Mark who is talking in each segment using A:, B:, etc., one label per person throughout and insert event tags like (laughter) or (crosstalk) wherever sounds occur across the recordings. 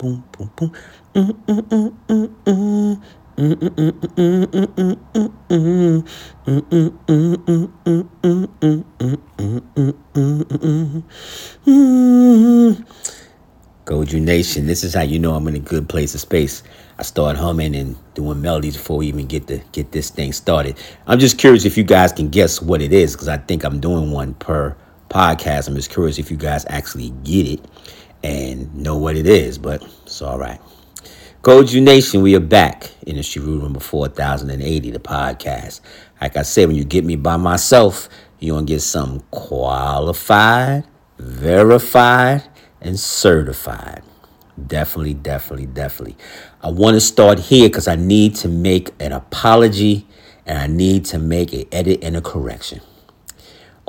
A: boom, boom, boom. Mm, mm, mm, mm, mm. Goju Nation, this is how you know I'm in a good place of space. I start humming and doing melodies before we even get to get this thing started. I'm just curious if you guys can guess what it is because I think I'm doing one per podcast. I'm just curious if you guys actually get it and know what it is, but it's all right. Goju Nation, we are back. Industry Rule number 4080, the podcast. Like I said, when you get me by myself, you're going to get something qualified, verified, and certified. Definitely, definitely, definitely. I want to start here because I need to make an apology and I need to make an edit and a correction.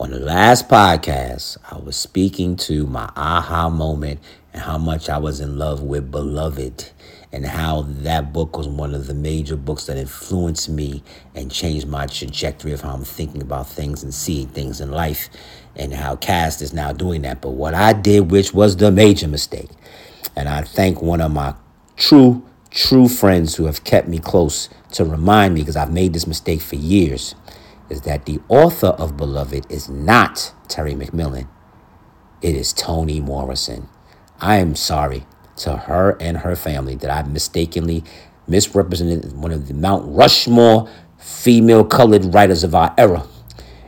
A: On the last podcast, I was speaking to my aha moment and how much I was in love with Beloved and how that book was one of the major books that influenced me and changed my trajectory of how I'm thinking about things and seeing things in life and how Cast is now doing that. But what I did, which was the major mistake, and I thank one of my true, true friends who have kept me close to remind me because I've made this mistake for years is that the author of Beloved is not Terry McMillan. It is Toni Morrison. I am sorry to her and her family that I mistakenly misrepresented one of the Mount Rushmore female colored writers of our era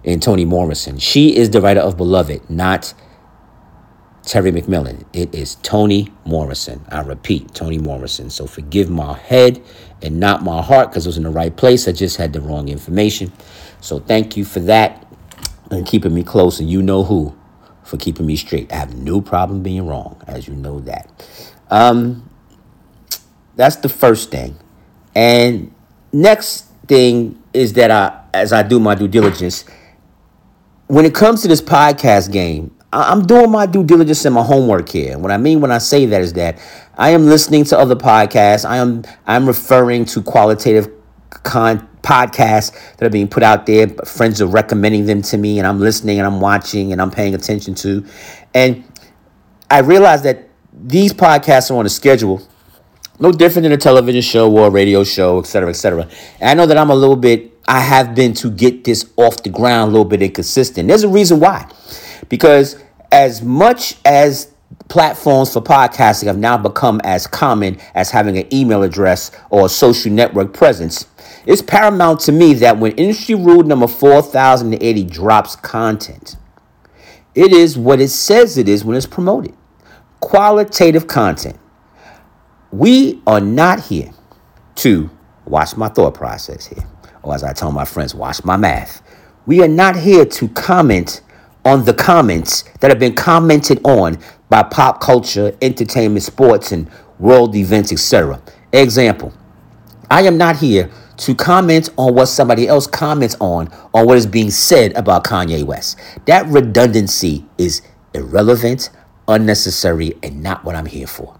A: in Toni Morrison. She is the writer of Beloved, not Terry McMillan. It is Toni Morrison. I repeat, Toni Morrison. So forgive my head and not my heart because it was in the right place. I just had the wrong information. So thank you for that and keeping me close. And you know who for keeping me straight. I have no problem being wrong, as you know that. Um, that's the first thing. And next thing is that I, as I do my due diligence, when it comes to this podcast game, I'm doing my due diligence and my homework here. What I mean when I say that is that I am listening to other podcasts. I am I'm referring to qualitative con- podcasts that are being put out there. Friends are recommending them to me, and I'm listening and I'm watching and I'm paying attention to. And I realize that these podcasts are on a schedule, no different than a television show or a radio show, et cetera, et cetera. And I know that I'm a little bit, I have been to get this off the ground a little bit inconsistent. There's a reason why. Because as much as platforms for podcasting have now become as common as having an email address or a social network presence, it's paramount to me that when industry rule number 4080 drops content, it is what it says it is when it's promoted. Qualitative content. We are not here to watch my thought process here, or as I tell my friends, watch my math. We are not here to comment on the comments that have been commented on by pop culture, entertainment, sports, and world events, etc. Example I am not here to comment on what somebody else comments on on what is being said about Kanye West. That redundancy is irrelevant, unnecessary, and not what I'm here for.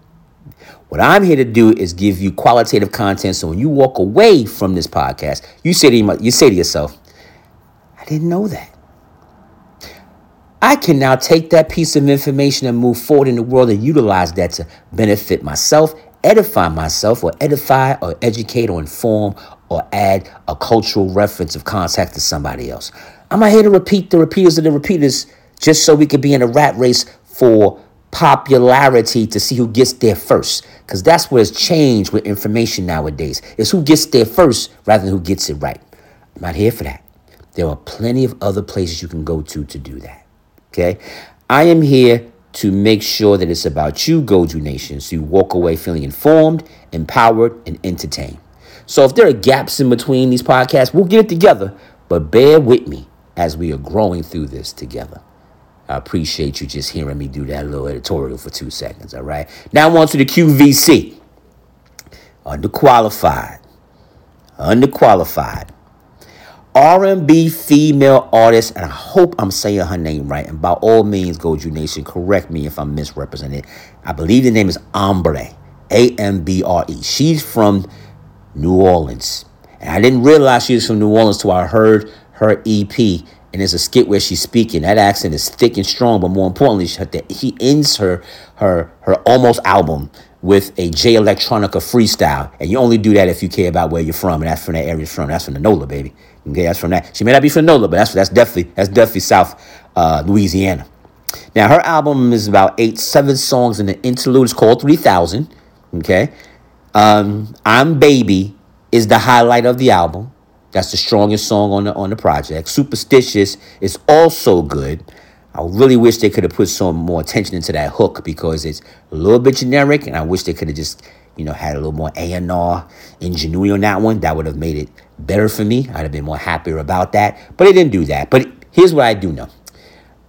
A: What I'm here to do is give you qualitative content so when you walk away from this podcast, you say to, you say to yourself, I didn't know that. I can now take that piece of information and move forward in the world and utilize that to benefit myself, edify myself, or edify, or educate, or inform, or add a cultural reference of contact to somebody else. I'm not here to repeat the repeaters of the repeaters just so we could be in a rat race for popularity to see who gets there first. Because that's where it's changed with information nowadays. It's who gets there first rather than who gets it right. I'm not here for that. There are plenty of other places you can go to to do that. Okay? I am here to make sure that it's about you, Goju Nation, so you walk away feeling informed, empowered, and entertained. So if there are gaps in between these podcasts, we'll get it together, but bear with me as we are growing through this together. I appreciate you just hearing me do that little editorial for two seconds, all right? Now on to the QVC. Underqualified. Underqualified. R&B female artist, and I hope I'm saying her name right. And by all means, Goju Nation, correct me if I'm misrepresented. I believe the name is Ambre, A-M-B-R-E. She's from New Orleans. And I didn't realize she was from New Orleans till I heard her EP and there's a skit where she's speaking. That accent is thick and strong, but more importantly, she ends her her her almost album with a Jay Electronica freestyle, and you only do that if you care about where you're from, and that's from that area from. That's from the NOLA, baby. Okay, that's from that. She may not be from NOLA, but that's that's definitely that's definitely South uh, Louisiana. Now her album is about eight, seven songs in the interlude. It's called Three Thousand. Okay, um, I'm Baby is the highlight of the album. That's the strongest song on the on the project. Superstitious is also good. I really wish they could have put some more attention into that hook because it's a little bit generic, and I wish they could have just, you know, had a little more A and R ingenuity on that one. That would have made it better for me. I'd have been more happier about that, but it didn't do that. But here's what I do know: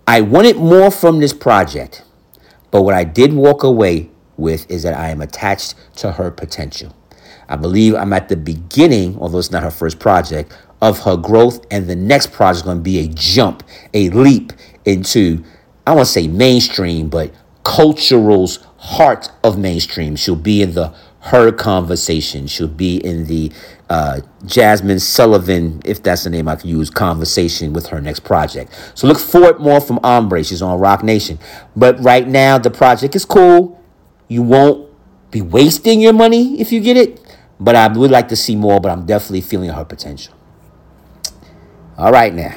A: I wanted more from this project, but what I did walk away with is that I am attached to her potential. I believe I'm at the beginning, although it's not her first project, of her growth, and the next project is going to be a jump, a leap into, I want to say mainstream, but cultural's heart of mainstream. She'll be in the her conversation. She'll be in the uh, Jazmine Sullivan, if that's the name I can use, conversation with her next project. So look forward more from Ambre. She's on Roc Nation. But right now, the project is cool. You won't be wasting your money if you get it. But I would like to see more, but I'm definitely feeling her potential. All right, now.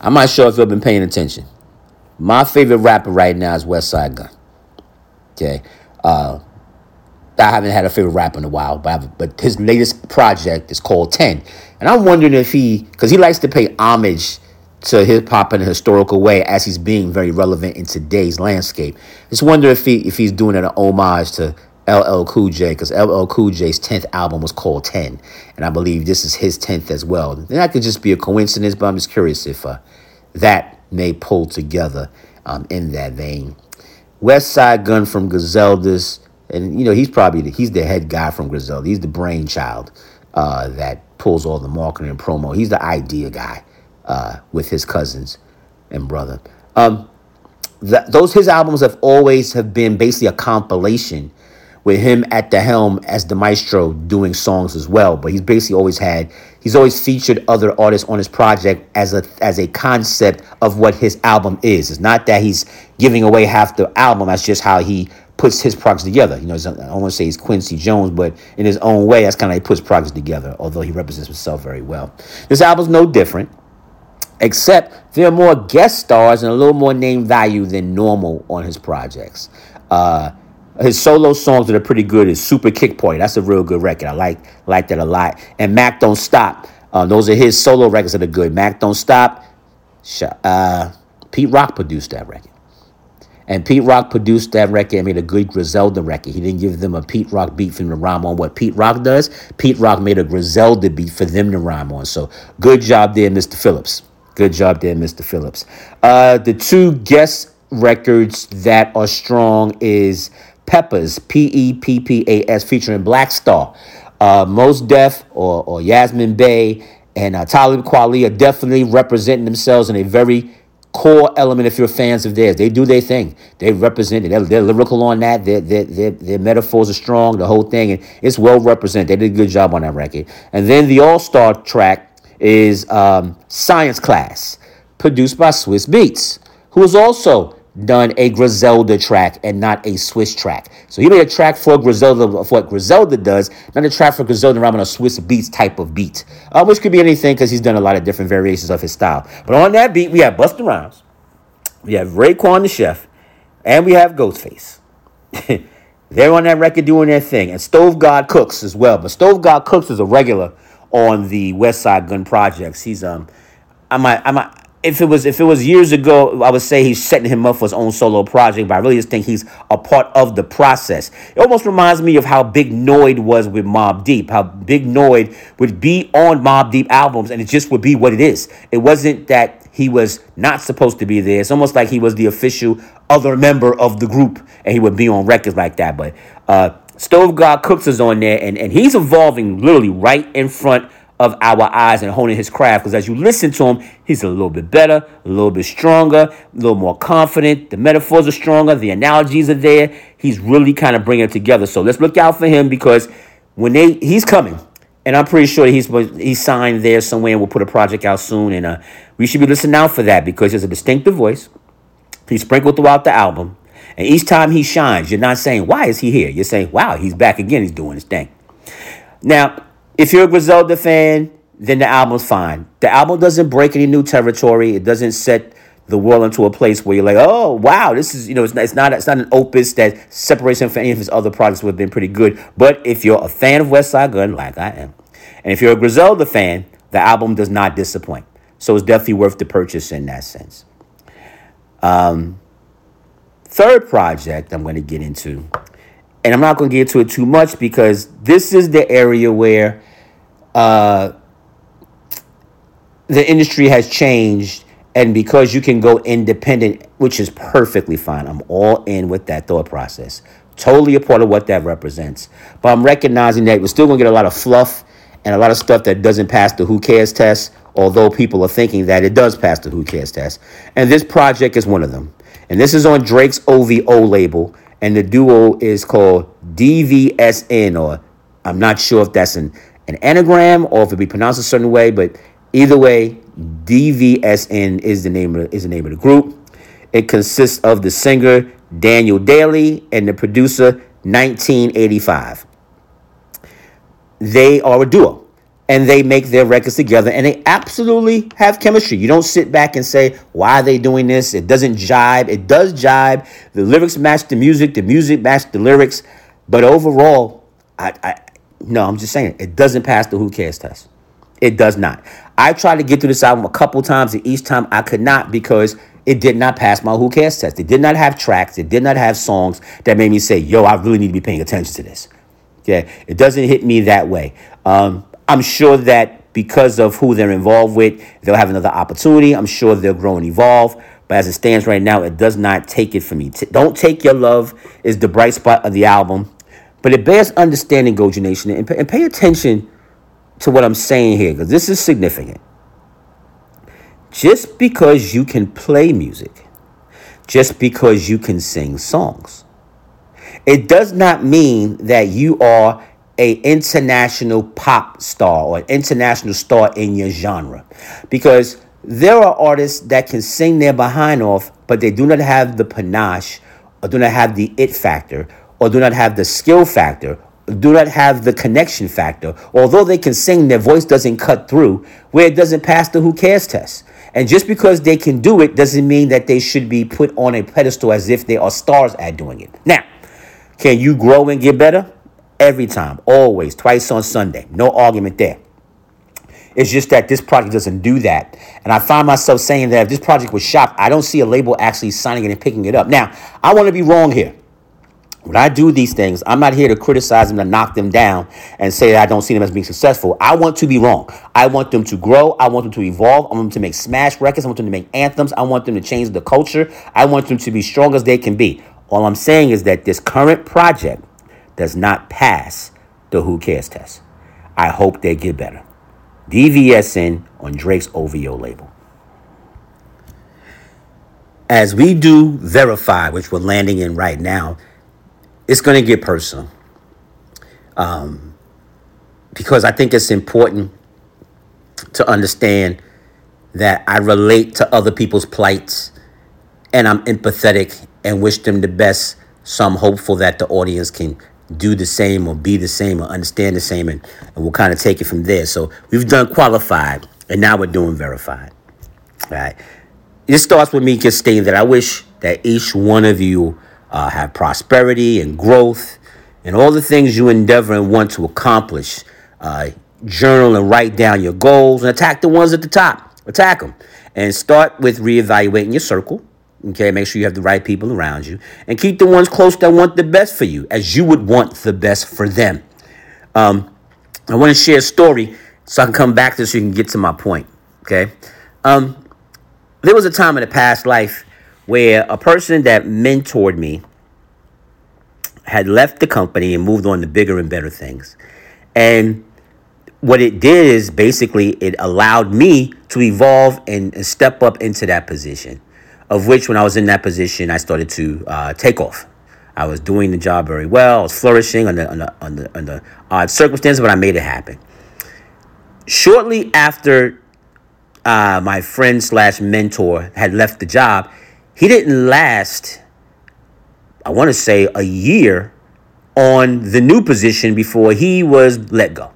A: I'm not sure if you've been paying attention. My favorite rapper right now is Westside Gunn. Okay. Uh, I haven't had a favorite rapper in a while, but, but his latest project is called 10. And I'm wondering if he, because he likes to pay homage to hip hop in a historical way as he's being very relevant in today's landscape. Just wonder if he if he's doing an homage to LL Cool J because LL Cool J's 10th album was called 10. And I believe this is his 10th as well. And that could just be a coincidence, but I'm just curious if uh, that may pull together um, in that vein. Westside Gunn from Griselda's, and you know, he's probably the, he's the head guy from Griselda. He's the brainchild uh, that pulls all the marketing and promo. He's the idea guy uh, with his cousins and brother. Um, those his albums have always have been basically a compilation with him at the helm as the maestro doing songs as well. But he's basically always had he's always featured other artists on his project as a as a concept of what his album is. It's not that he's giving away half the album. That's just how he puts his projects together. You know, I don't want to say he's Quincy Jones, but in his own way, that's kind of how he puts projects together. Although he represents himself very well. This album's no different. Except there are more guest stars and a little more name value than normal on his projects. Uh, his solo songs that are pretty good is Super Kick Point. That's a real good record. I like like that a lot. And Mac Don't Stop. Uh, those are his solo records that are good. Mac Don't Stop. Uh, Pete Rock produced that record. And Pete Rock produced that record and made a good Griselda record. He didn't give them a Pete Rock beat for them to rhyme on what Pete Rock does. Pete Rock made a Griselda beat for them to rhyme on. So good job there, Mr. Phillips. Good job there, Mr. Phillips. Uh, the two guest records that are strong is Peppas, P E P P A S, featuring Black Star. Uh, Mos Def or, or Yasiin Bey and uh, Talib Kweli are definitely representing themselves in a very core element if you're fans of theirs. They do their thing. They represent it. They're, they're lyrical on that. Their, their, their, their metaphors are strong, the whole thing. And it's well represented. They did a good job on that record. And then the all star track is um, Science Class, produced by Swizz Beatz, who is also done a Griselda track and not a Swizz track. So he made a track for Griselda of what Griselda does, not a track for Griselda around on a Swizz Beatz type of beat, uh, which could be anything because he's done a lot of different variations of his style. But on that beat, we have Busta Rhymes, we have Raekwon the Chef, and we have Ghostface. (laughs) They're on that record doing their thing, and Stove God Cooks as well. But Stove God Cooks is a regular on the Westside Gunn projects. He's um, I might I might if it was if it was years ago, I would say he's setting him up for his own solo project, but I really just think he's a part of the process. It almost reminds me of how Big Noyd was with Mobb Deep, how Big Noyd would be on Mobb Deep albums and it just would be what it is. It wasn't that he was not supposed to be there. It's almost like he was the official other member of the group and he would be on records like that. But uh Stove God Cooks is on there and, and he's evolving literally right in front of our eyes and honing his craft. Because as you listen to him, he's a little bit better, a little bit stronger, a little more confident. The metaphors are stronger, the analogies are there. He's really kind of bringing it together. So let's look out for him because when they he's coming, and I'm pretty sure he's he's signed there somewhere and we'll put a project out soon. And uh, We should be listening out for that because there's a distinctive voice. He's sprinkled throughout the album. And each time he shines, you're not saying, why is he here? You're saying, wow, he's back again. He's doing his thing. Now, if you're a Griselda fan, then the album's fine. The album doesn't break any new territory. It doesn't set the world into a place where you're like, oh wow, this is you know, it's not, it's not it's not an opus that separates him from any of his other projects would have been pretty good. But if you're a fan of Westside Gunn, like I am, and if you're a Griselda fan, the album does not disappoint. So it's definitely worth the purchase in that sense. Um, third project I'm going to get into, and I'm not going to get into it too much because this is the area where uh, the industry has changed and because you can go independent, which is perfectly fine, I'm all in with that thought process. Totally a part of what that represents. But I'm recognizing that we're still going to get a lot of fluff and a lot of stuff that doesn't pass the who cares test, although people are thinking that it does pass the who cares test. And this project is one of them. And this is on Drake's OVO label, and the duo is called DVSN, or I'm not sure if that's an, an anagram or if it be pronounced a certain way, but either way, DVSN is the name of, is the name of the group. It consists of the singer Daniel Daley and the producer 1985. They are a duo and they make their records together and they absolutely have chemistry. You don't sit back and say, why are they doing this? It doesn't jibe. It does jibe. The lyrics match the music, the music match the lyrics. But overall, I, I no, I'm just saying it doesn't pass the who cares test. It does not. I tried to get through this album a couple times, and each time I could not because it did not pass my Who Cares test. It did not have tracks. It did not have songs that made me say, yo, I really need to be paying attention to this. Yeah, it doesn't hit me that way. Um, I'm sure that because of who they're involved with, they'll have another opportunity. I'm sure they'll grow and evolve. But as it stands right now, it does not take it from me. T- Don't Take Your Love is the bright spot of the album. But it bears understanding, Goju Nation, and, and pay attention to what I'm saying here because this is significant. Just because you can play music, just because you can sing songs, it does not mean that you are a international pop star or an international star in your genre because there are artists that can sing their behind off but they do not have the panache or do not have the it factor or do not have the skill factor do not have the connection factor. Although they can sing, their voice doesn't cut through, where it doesn't pass the who cares test. And just because they can do it doesn't mean that they should be put on a pedestal as if they are stars at doing it. Now, can you grow and get better? Every time, always, twice on Sunday. No argument there. It's just that this project doesn't do that. And I find myself saying that if this project was shot, I don't see a label actually signing it and picking it up. Now, I want to be wrong here. When I do these things, I'm not here to criticize them, to knock them down, and say that I don't see them as being successful. I want to be wrong. I want them to grow. I want them to evolve. I want them to make smash records. I want them to make anthems. I want them to change the culture. I want them to be strong as they can be. All I'm saying is that this current project does not pass the Who Cares test. I hope they get better. DVSN on Drake's OVO label. As we do verify, which we're landing in right now, it's going to get personal. Um, because I think it's important to understand that I relate to other people's plights and I'm empathetic and wish them the best. So I'm hopeful that the audience can do the same or be the same or understand the same and, and we'll kind of take it from there. So we've done qualified and now we're doing verified. All right. It starts with me just stating that I wish that each one of you uh, have prosperity and growth and all the things you endeavor and want to accomplish. Uh, journal and write down your goals and attack the ones at the top. Attack them. And start with reevaluating your circle. Okay, make sure you have the right people around you. And keep the ones close that want the best for you, as you would want the best for them. Um, I want to share a story so I can come back to this so you can get to my point. Okay. Um, there was a time in a past life where a person that mentored me had left the company and moved on to bigger and better things. And what it did is basically it allowed me to evolve and, and step up into that position, of which when I was in that position, I started to uh, take off. I was doing the job very well. I was flourishing under, under, under, under odd circumstances, but I made it happen. Shortly after uh, my friend slash mentor had left the job, he didn't last, I want to say, a year on the new position before he was let go.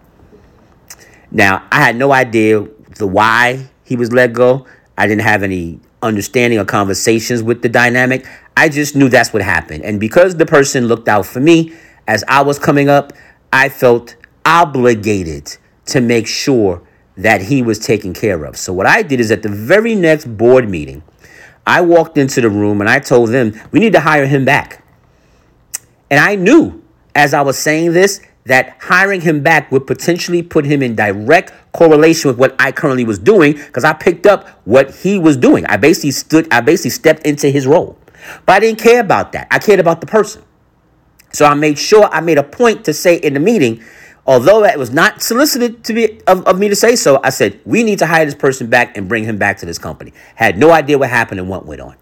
A: Now, I had no idea the why he was let go. I didn't have any understanding or conversations with the dynamic. I just knew that's what happened. And because the person looked out for me as I was coming up, I felt obligated to make sure that he was taken care of. So what I did is at the very next board meeting, I walked into the room and I told them, we need to hire him back. And I knew as I was saying this that hiring him back would potentially put him in direct correlation with what I currently was doing because I picked up what he was doing. I basically stood, I basically stepped into his role. But I didn't care about that. I cared about the person. So I made sure I made a point to say in the meeting, although it was not solicited to be of, of me to say so, I said, we need to hire this person back and bring him back to this company. Had no idea what happened and what went on.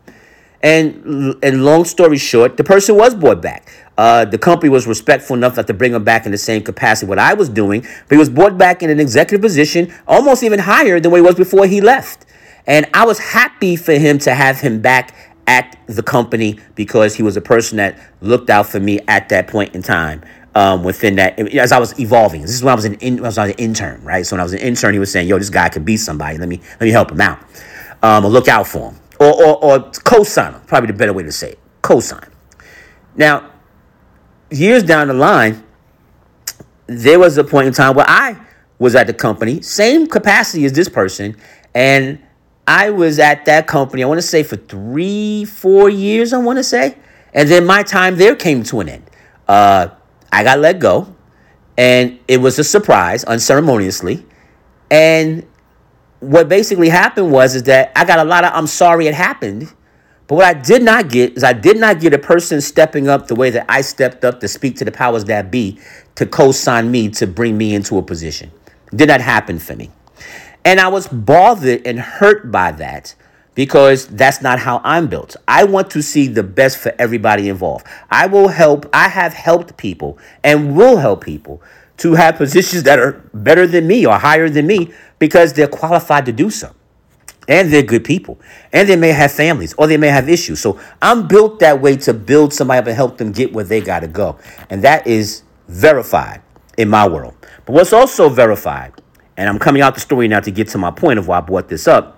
A: And and long story short, the person was brought back. Uh, the company was respectful enough not to bring him back in the same capacity what I was doing, but he was brought back in an executive position, almost even higher than what he was before he left. And I was happy for him to have him back at the company because he was a person that looked out for me at that point in time. Um, within that, as I was evolving, this is when I was an in, I was an intern, right? So when I was an intern, he was saying, "Yo, this guy could be somebody. Let me let me help him out, um, or look out for him, or or, or co-sign him. Probably the better way to say it, co-sign." Now, years down the line, there was a point in time where I was at the company, same capacity as this person, and I was at that company, I want to say for three, four years, I want to say. And then my time there came to an end. Uh, I got let go, and it was a surprise, unceremoniously. And what basically happened was is that I got a lot of I'm sorry it happened but what I did not get is I did not get a person stepping up the way that I stepped up to speak to the powers that be to co sign me to bring me into a position. It did not happen for me. And I was bothered and hurt by that because that's not how I'm built. I want to see the best for everybody involved. I will help, I have helped people and will help people to have positions that are better than me or higher than me because they're qualified to do so. And they're good people. And they may have families or they may have issues. So i'm built that way to build somebody up and help them get where they got to go. And that is verified in my world. But what's also verified and i'm coming out the story now to get to my point of why i brought this up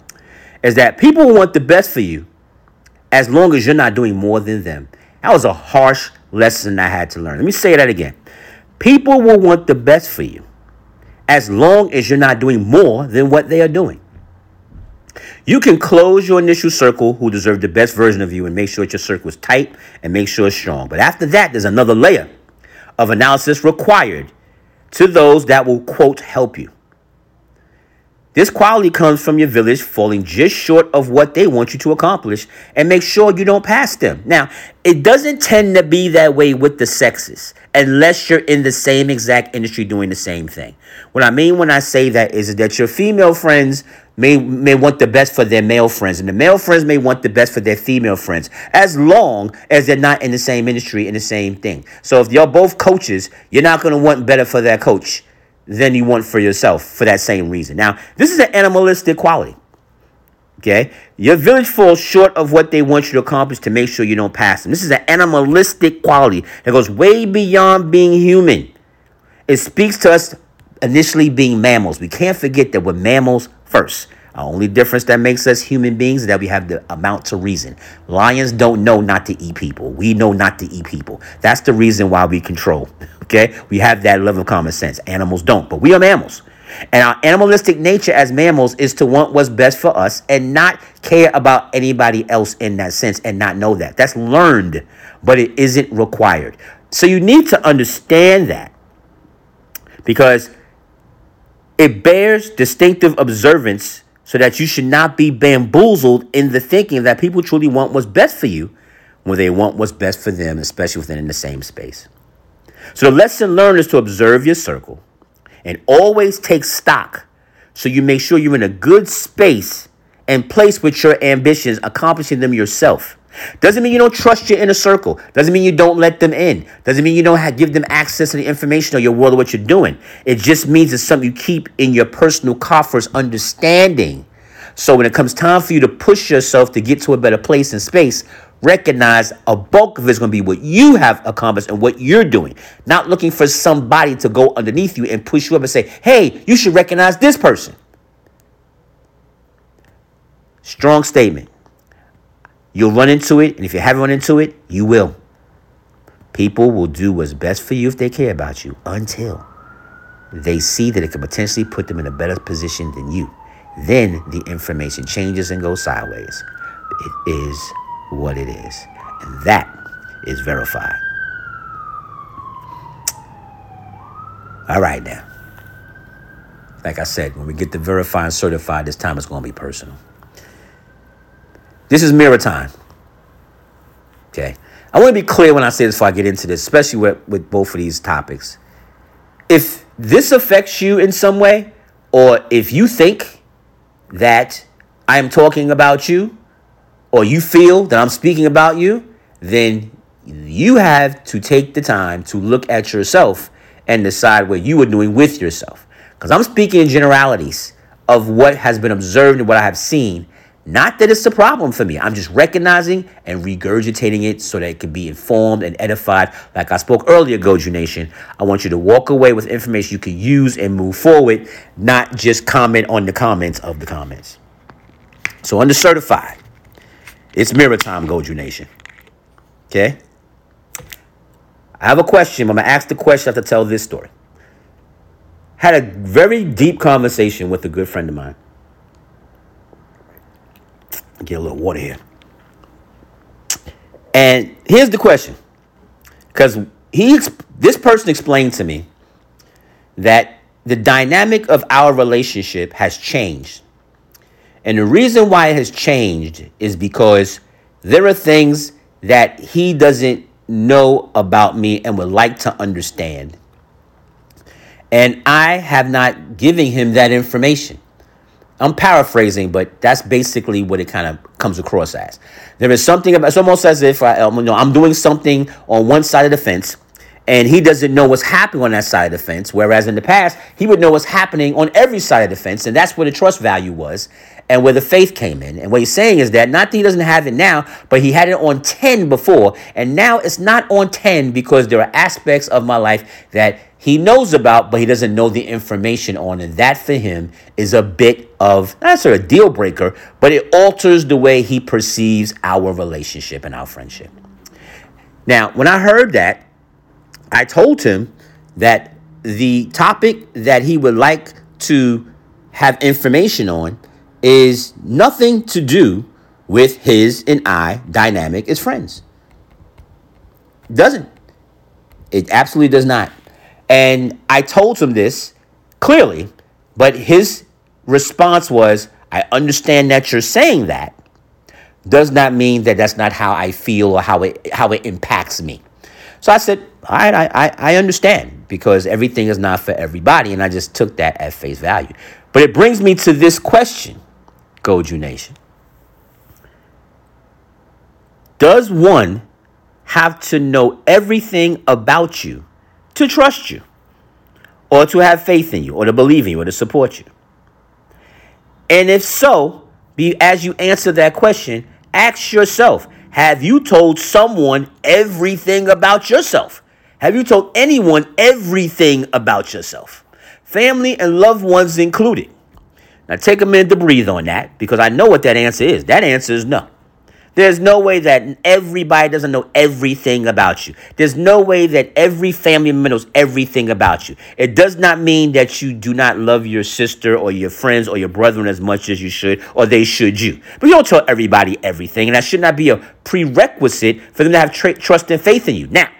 A: is that people want the best for you as long as you're not doing more than them that was a harsh lesson i had to learn let me say that again people will want the best for you as long as you're not doing more than what they are doing you can close your initial circle who deserve the best version of you and make sure that your circle is tight and make sure it's strong. But after that, there's another layer of analysis required to those that will, quote, help you. This quality comes from your village falling just short of what they want you to accomplish and make sure you don't pass them. Now, it doesn't tend to be that way with the sexes unless you're in the same exact industry doing the same thing. What I mean when I say that is that your female friends may may want the best for their male friends and the male friends may want the best for their female friends as long as they're not in the same industry in the same thing so if you're both coaches you're not going to want better for that coach than you want for yourself for that same reason. Now this is an animalistic quality okay? Your village falls short of what they want you to accomplish to make sure you don't pass them. This is an animalistic quality that goes way beyond being human. It speaks to us initially being mammals. We can't forget that we're mammals first. The only difference that makes us human beings is that we have the amount to reason. Lions don't know not to eat people. We know not to eat people. That's the reason why we control. (laughs) Okay? We have that level of common sense. Animals don't, but we are mammals. And our animalistic nature as mammals is to want what's best for us and not care about anybody else in that sense and not know that. That's learned, but it isn't required. So you need to understand that because it bears distinctive observance so that you should not be bamboozled in the thinking that people truly want what's best for you when they want what's best for them, especially within the same space. So the lesson learned is to observe your circle and always take stock so you make sure you're in a good space and place with your ambitions, accomplishing them yourself. Doesn't mean you don't trust your inner circle. Doesn't mean you don't let them in. Doesn't mean you don't give them access to the information or your world of what you're doing. It just means it's something you keep in your personal coffers, understanding So when it comes time for you to push yourself to get to a better place in space, recognize a bulk of it's going to be what you have accomplished and what you're doing. Not looking for somebody to go underneath you and push you up and say, hey, you should recognize this person. Strong statement. You'll run into it, and if you haven't run into it, you will. People will do what's best for you if they care about you until they see that it could potentially put them in a better position than you. Then the information changes and goes sideways. It is what it is. And that is verified. All right, now. Like I said, when we get the verified and certified, this time it's going to be personal. This is mirror time. Okay. I want to be clear when I say this before I get into this, especially with, with both of these topics. If this affects you in some way, or if you think that I am talking about you, or you feel that I'm speaking about you, then you have to take the time to look at yourself and decide what you are doing with yourself. Because I'm speaking in generalities of what has been observed and what I have seen. Not that it's a problem for me. I'm just recognizing and regurgitating it so that it can be informed and edified. Like I spoke earlier, Goju Nation, I want you to walk away with information you can use and move forward, not just comment on the comments of the comments. So, under certified, it's mirror time, Goju Nation. Okay? I have a question. I'm going to ask the question to tell this story. Had a very deep conversation with a good friend of mine. Get a little water here. And here's the question. Because he this person explained to me that the dynamic of our relationship has changed and the reason why it has changed is because there are things that he doesn't know about me and would like to understand. And I have not given him that information. I'm paraphrasing, but that's basically what it kind of comes across as. There is something about it's almost as if I, um, you know, I'm doing something on one side of the fence, and he doesn't know what's happening on that side of the fence. Whereas in the past, he would know what's happening on every side of the fence, and that's where the trust value was and where the faith came in. And what he's saying is that not that he doesn't have it now, but he had it on 10 before. And now it's not on 10 because there are aspects of my life that he knows about, but he doesn't know the information on. And that for him is a bit of, not sort of deal breaker, but it alters the way he perceives our relationship and our friendship. Now, when I heard that, I told him that the topic that he would like to have information on is nothing to do with his and I dynamic as friends. Doesn't. It absolutely does not. And I told him this clearly, but his response was, I understand that you're saying that. Does not mean that that's not how I feel or how it how it impacts me. So I said, all right, I, I, I understand because everything is not for everybody. And I just took that at face value. But it brings me to this question Goju Nation. Does one have to know everything about you to trust you, or to have faith in you, or to believe in you, or to support you? And if so, be as you answer that question, ask yourself, have you told someone everything about yourself? Have you told anyone everything about yourself? Family and loved ones included. Now take a minute to breathe on that because I know what that answer is. That answer is no. There's no way that everybody doesn't know everything about you. There's no way that every family member knows everything about you. It does not mean that you do not love your sister or your friends or your brethren as much as you should, or they should you. But you don't tell everybody everything, and that should not be a prerequisite for them to have tra- trust and faith in you. Now,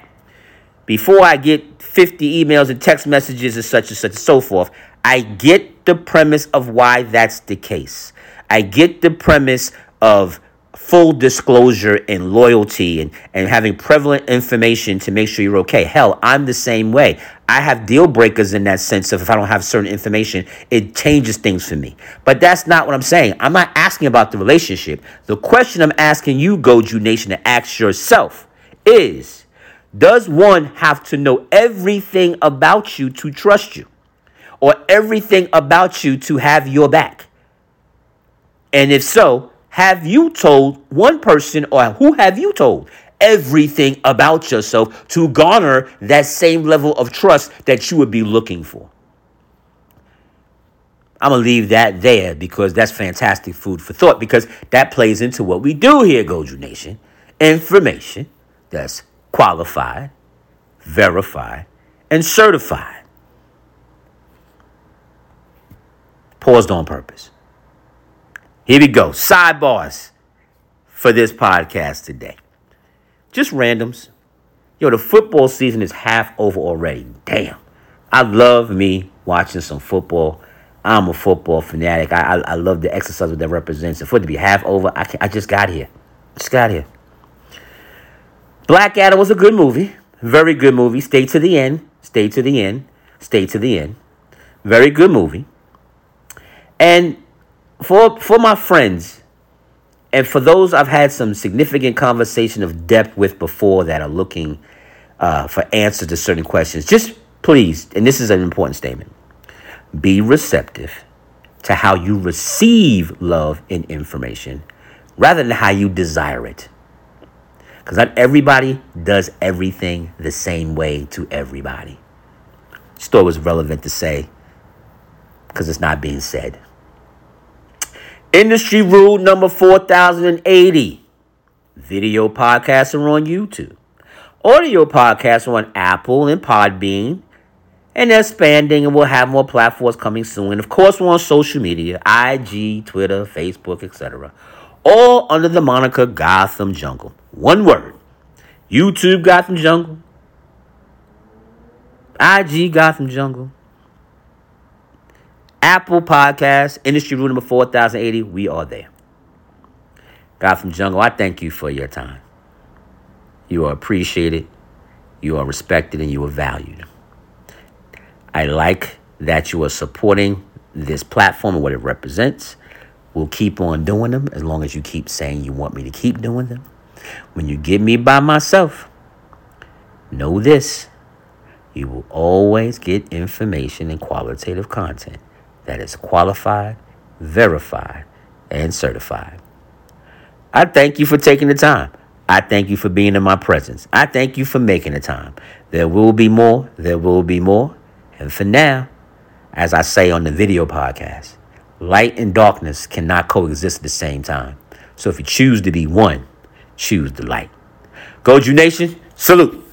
A: before I get 50 emails and text messages and such and such and so forth, I get the premise of why that's the case. I get the premise of full disclosure and loyalty and, and having prevalent information to make sure you're okay. Hell, I'm the same way. I have deal breakers in that sense of if I don't have certain information, it changes things for me. But that's not what I'm saying. I'm not asking about the relationship. The question I'm asking you, Goju Nation, to ask yourself is Does one have to know everything about you to trust you? or everything about you to have your back? And if so, have you told one person or who have you told everything about yourself to garner that same level of trust that you would be looking for? I'm to leave that there because that's fantastic food for thought because that plays into what we do here, Goju Nation. Information that's qualified, verified, and certified. Paused on purpose. Here we go. Sidebars for this podcast today. Just randoms. Yo, the football season is half over already. Damn. I love me watching some football. I'm a football fanatic. I, I, I love the exercise that represents. And for it to be half over, I, I just got here. Just got here. Black Adam was a good movie. Very good movie. Stay to the end. Stay to the end. Stay to the end. Very good movie. And for for my friends, and for those I've had some significant conversation of depth with before that are looking uh, for answers to certain questions, just please, and this is an important statement be receptive to how you receive love and information rather than how you desire it. Because not everybody does everything the same way to everybody. Still was relevant to say because it's not being said. Industry rule number 4080 video podcasts are on YouTube, audio podcasts are on Apple and Podbean and they're expanding and we'll have more platforms coming soon. And of course, we're on social media IG, Twitter, Facebook, etc. All under the moniker Gotham Jungle. One word YouTube Gotham Jungle, IG Gotham Jungle, Apple Podcast, Industry Rule number 4080. We are there. Gotham Jungle, I thank you for your time. You are appreciated, you are respected, and you are valued. I like that you are supporting this platform and what it represents. We'll keep on doing them as long as you keep saying you want me to keep doing them. When you get me by myself, know this you will always get information and qualitative content that is qualified, verified, and certified. I thank you for taking the time. I thank you for being in my presence. I thank you for making the time. There will be more. There will be more. And for now, as I say on the video podcast, light and darkness cannot coexist at the same time. So if you choose to be one, choose the light. Goju Nation, salute.